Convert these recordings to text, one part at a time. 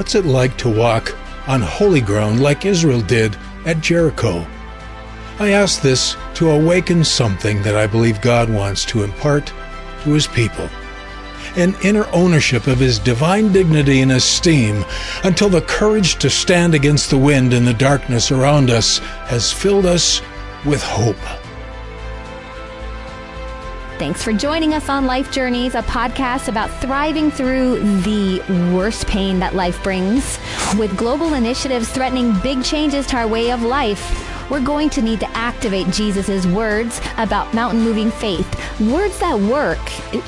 What's it like to walk on holy ground like Israel did at Jericho? I ask this to awaken something that I believe God wants to impart to his people an inner ownership of his divine dignity and esteem until the courage to stand against the wind and the darkness around us has filled us with hope. Thanks for joining us on Life Journeys, a podcast about thriving through the worst pain that life brings. With global initiatives threatening big changes to our way of life, we're going to need to activate Jesus' words about mountain moving faith. Words that work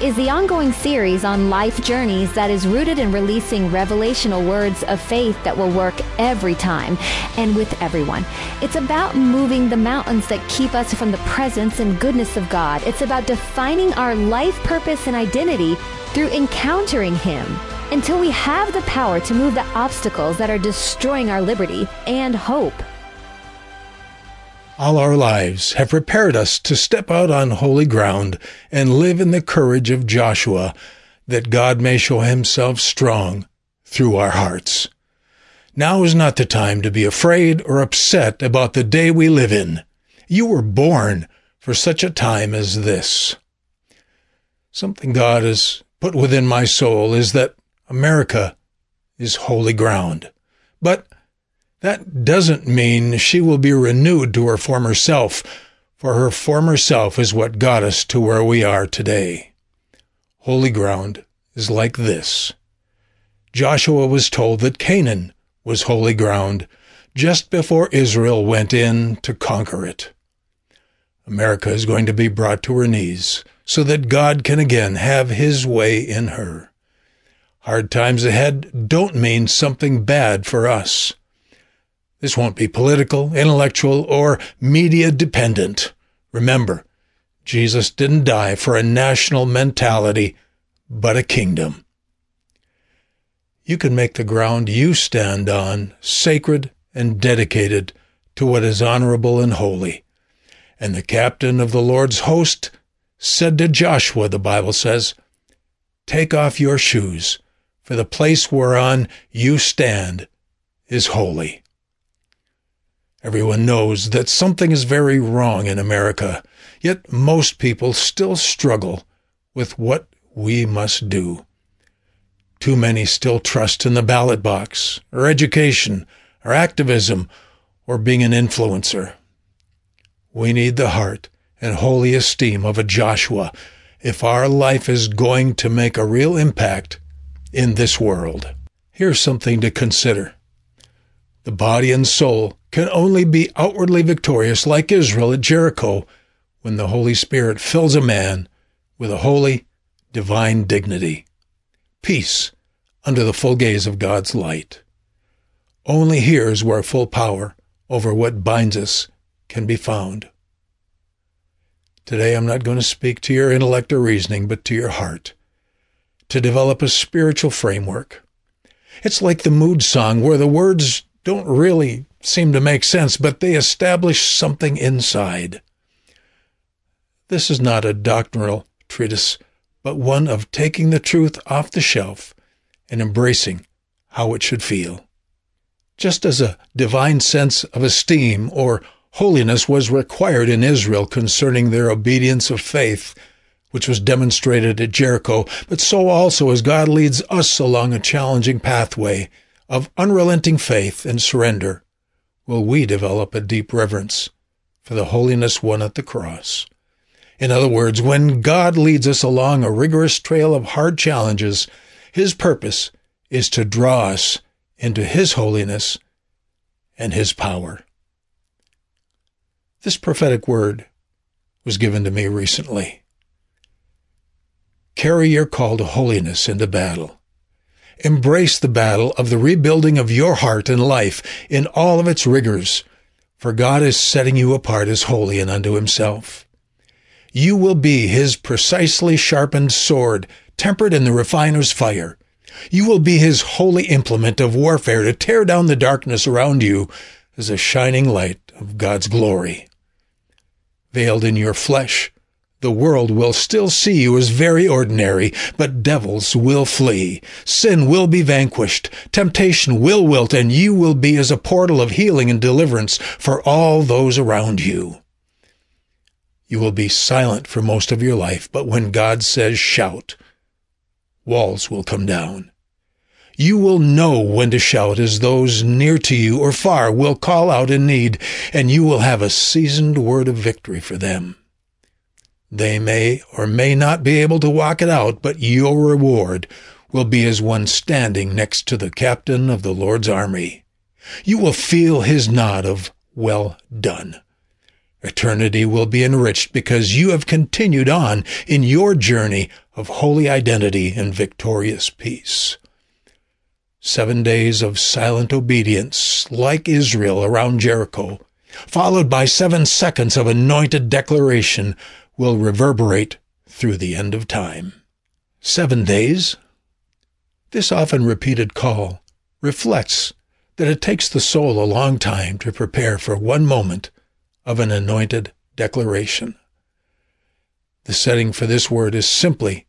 is the ongoing series on life journeys that is rooted in releasing revelational words of faith that will work every time and with everyone. It's about moving the mountains that keep us from the presence and goodness of God. It's about defining our life purpose and identity through encountering Him until we have the power to move the obstacles that are destroying our liberty and hope all our lives have prepared us to step out on holy ground and live in the courage of Joshua, that God may show himself strong through our hearts. Now is not the time to be afraid or upset about the day we live in. You were born for such a time as this. Something God has put within my soul is that America is holy ground. But that doesn't mean she will be renewed to her former self, for her former self is what got us to where we are today. Holy ground is like this. Joshua was told that Canaan was holy ground just before Israel went in to conquer it. America is going to be brought to her knees so that God can again have his way in her. Hard times ahead don't mean something bad for us. This won't be political, intellectual, or media dependent. Remember, Jesus didn't die for a national mentality, but a kingdom. You can make the ground you stand on sacred and dedicated to what is honorable and holy. And the captain of the Lord's host said to Joshua, the Bible says, Take off your shoes, for the place whereon you stand is holy. Everyone knows that something is very wrong in America, yet most people still struggle with what we must do. Too many still trust in the ballot box, or education, or activism, or being an influencer. We need the heart and holy esteem of a Joshua if our life is going to make a real impact in this world. Here's something to consider. The body and soul can only be outwardly victorious like Israel at Jericho when the Holy Spirit fills a man with a holy, divine dignity. Peace under the full gaze of God's light. Only here is where full power over what binds us can be found. Today I'm not going to speak to your intellect or reasoning, but to your heart. To develop a spiritual framework. It's like the mood song where the words don't really seem to make sense, but they establish something inside. This is not a doctrinal treatise, but one of taking the truth off the shelf and embracing how it should feel. Just as a divine sense of esteem or holiness was required in Israel concerning their obedience of faith, which was demonstrated at Jericho, but so also as God leads us along a challenging pathway of unrelenting faith and surrender will we develop a deep reverence for the holiness won at the cross. In other words, when God leads us along a rigorous trail of hard challenges, His purpose is to draw us into His holiness and His power. This prophetic word was given to me recently. Carry your call to holiness into battle. Embrace the battle of the rebuilding of your heart and life in all of its rigors, for God is setting you apart as holy and unto himself. You will be his precisely sharpened sword, tempered in the refiner's fire. You will be his holy implement of warfare to tear down the darkness around you as a shining light of God's glory. Veiled in your flesh, The world will still see you as very ordinary, but devils will flee. Sin will be vanquished. Temptation will wilt, and you will be as a portal of healing and deliverance for all those around you. You will be silent for most of your life, but when God says shout, walls will come down. You will know when to shout as those near to you or far will call out in need, and you will have a seasoned word of victory for them. They may or may not be able to walk it out, but your reward will be as one standing next to the captain of the Lord's army. You will feel his nod of well done. Eternity will be enriched because you have continued on in your journey of holy identity and victorious peace. Seven days of silent obedience, like Israel around Jericho, followed by seven seconds of anointed declaration will reverberate through the end of time. Seven days? This often repeated call reflects that it takes the soul a long time to prepare for one moment of an anointed declaration. The setting for this word is simply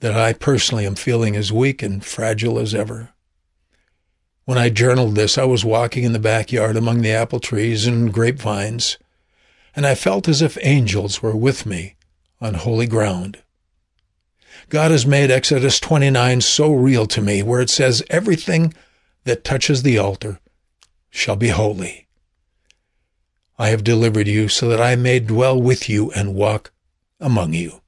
that I personally am feeling as weak and fragile as ever. When I journaled this, I was walking in the backyard among the apple trees and grapevines, and I felt as if angels were with me on holy ground. God has made Exodus 29 so real to me, where it says, Everything that touches the altar shall be holy. I have delivered you so that I may dwell with you and walk among you.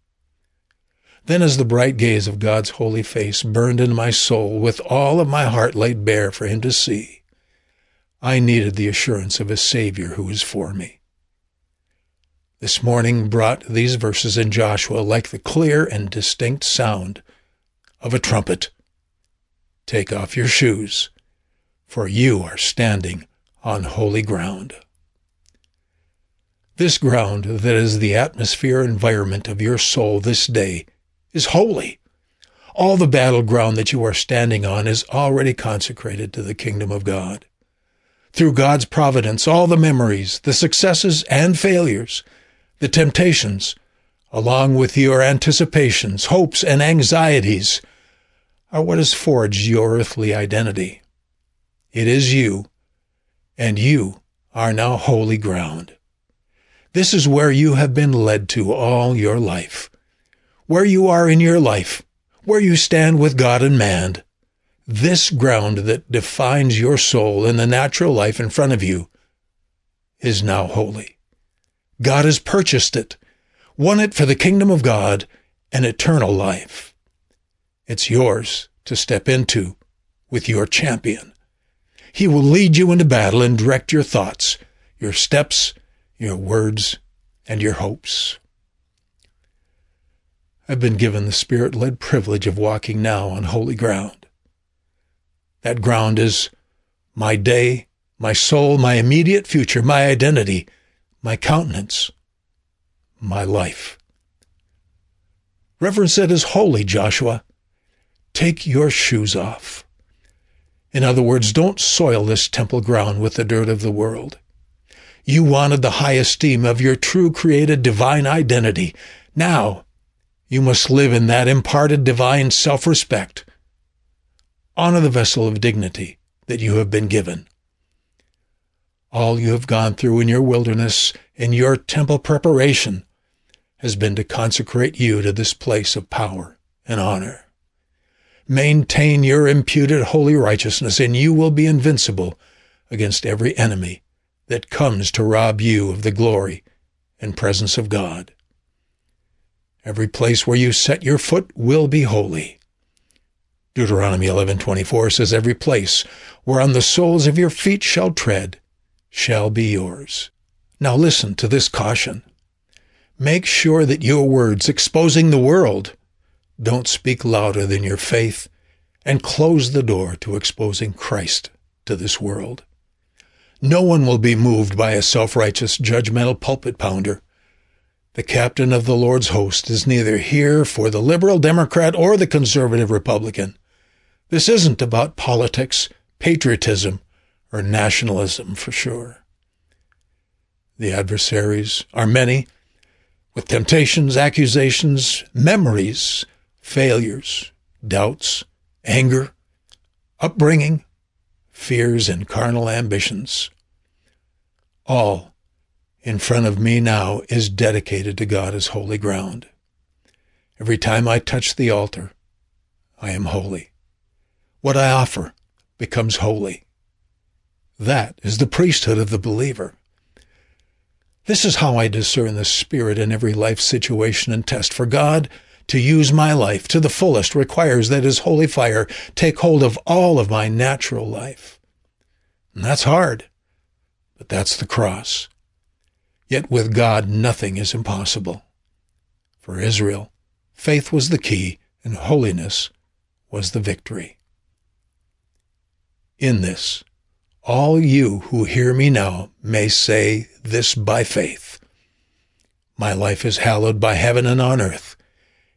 Then as the bright gaze of God's holy face burned in my soul with all of my heart laid bare for him to see, I needed the assurance of a Savior who is for me this morning brought these verses in Joshua like the clear and distinct sound of a trumpet. Take off your shoes, for you are standing on holy ground. This ground that is the atmosphere environment of your soul this day is holy. All the battleground that you are standing on is already consecrated to the kingdom of God. Through God's providence, all the memories, the successes and failures the temptations, along with your anticipations, hopes, and anxieties, are what has forged your earthly identity. It is you, and you are now holy ground. This is where you have been led to all your life. Where you are in your life, where you stand with God and man, this ground that defines your soul and the natural life in front of you is now holy. God has purchased it, won it for the kingdom of God and eternal life. It's yours to step into with your champion. He will lead you into battle and direct your thoughts, your steps, your words, and your hopes. I've been given the Spirit led privilege of walking now on holy ground. That ground is my day, my soul, my immediate future, my identity, my countenance, my life. Reverend said is holy, Joshua. Take your shoes off. In other words, don't soil this temple ground with the dirt of the world. You wanted the high esteem of your true created divine identity. Now, you must live in that imparted divine self-respect. Honor the vessel of dignity that you have been given all you have gone through in your wilderness, in your temple preparation, has been to consecrate you to this place of power and honor. Maintain your imputed holy righteousness, and you will be invincible against every enemy that comes to rob you of the glory and presence of God. Every place where you set your foot will be holy. Deuteronomy 11:24 says every place whereon the soles of your feet shall tread shall be yours. Now listen to this caution. Make sure that your words exposing the world don't speak louder than your faith and close the door to exposing Christ to this world. No one will be moved by a self-righteous, judgmental pulpit pounder. The captain of the Lord's host is neither here for the liberal Democrat or the conservative Republican. This isn't about politics, patriotism, or nationalism for sure. The adversaries are many. with temptations, accusations, memories, failures, doubts, anger, upbringing, fears, and carnal ambitions. All in front of me now is dedicated to God as holy ground. Every time I touch the altar, I am holy. What I offer becomes holy. That is the priesthood of the believer. This is how I discern the Spirit in every life situation and test. For God to use my life to the fullest requires that His holy fire take hold of all of my natural life. And that's hard, but that's the cross. Yet with God nothing is impossible. For Israel, faith was the key and holiness was the victory. In this, all you who hear me now may say this by faith. My life is hallowed by heaven and on earth.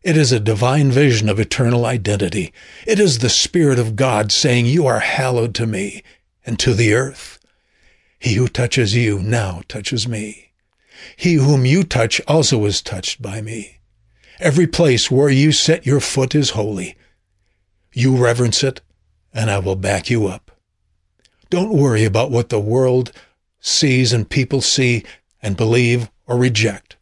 It is a divine vision of eternal identity. It is the Spirit of God saying, You are hallowed to me and to the earth. He who touches you now touches me. He whom you touch also is touched by me. Every place where you set your foot is holy. You reverence it, and I will back you up. Don't worry about what the world sees and people see and believe or reject.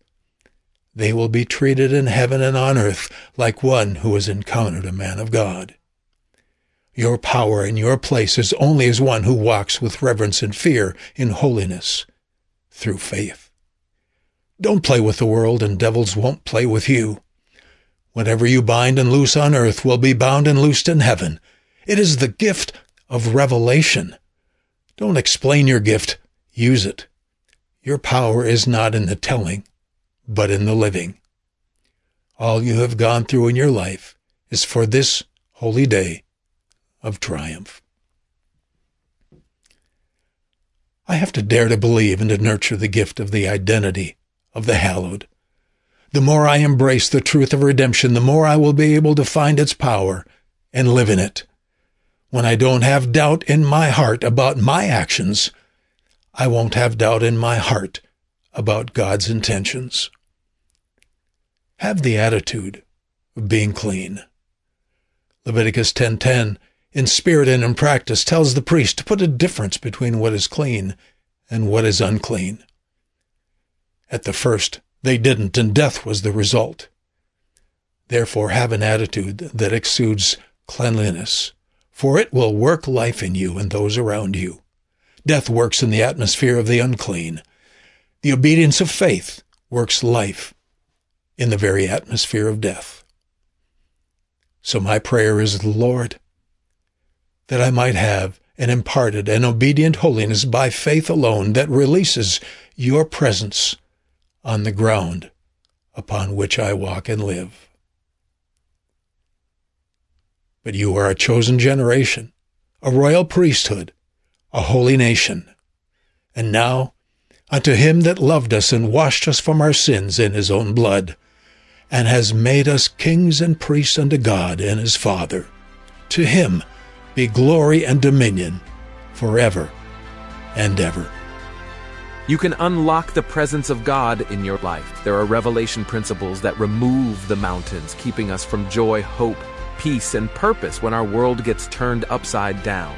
They will be treated in heaven and on earth like one who has encountered a man of God. Your power and your place is only as one who walks with reverence and fear in holiness through faith. Don't play with the world and devils won't play with you. Whatever you bind and loose on earth will be bound and loosed in heaven. It is the gift of revelation don't explain your gift, use it. Your power is not in the telling, but in the living. All you have gone through in your life is for this holy day of triumph. I have to dare to believe and to nurture the gift of the identity of the hallowed. The more I embrace the truth of redemption, the more I will be able to find its power and live in it when I don't have doubt in my heart about my actions, I won't have doubt in my heart about God's intentions. Have the attitude of being clean. Leviticus 10:10 in spirit and in practice tells the priest to put a difference between what is clean and what is unclean. At the first, they didn't, and death was the result. Therefore, have an attitude that exudes cleanliness for it will work life in you and those around you. Death works in the atmosphere of the unclean. The obedience of faith works life in the very atmosphere of death. So my prayer is, Lord, that I might have an imparted and obedient holiness by faith alone that releases your presence on the ground upon which I walk and live. But you are a chosen generation, a royal priesthood, a holy nation. And now, unto him that loved us and washed us from our sins in his own blood, and has made us kings and priests unto God and his Father, to him be glory and dominion forever and ever. You can unlock the presence of God in your life. There are revelation principles that remove the mountains, keeping us from joy, hope, peace, and purpose when our world gets turned upside down.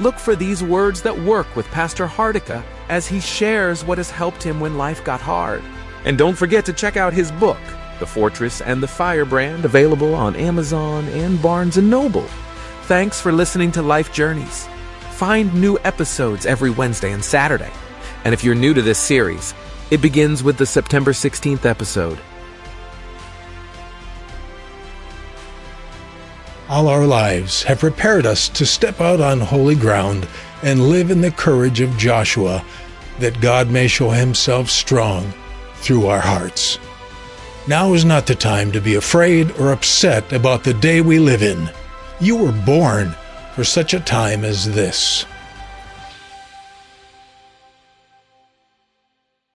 Look for these words that work with Pastor Hardica as he shares what has helped him when life got hard. And don't forget to check out his book, The Fortress and the Firebrand, available on Amazon and Barnes & Noble. Thanks for listening to Life Journeys. Find new episodes every Wednesday and Saturday. And if you're new to this series, it begins with the September 16th episode all our lives have prepared us to step out on holy ground and live in the courage of Joshua, that God may show himself strong through our hearts. Now is not the time to be afraid or upset about the day we live in. You were born for such a time as this.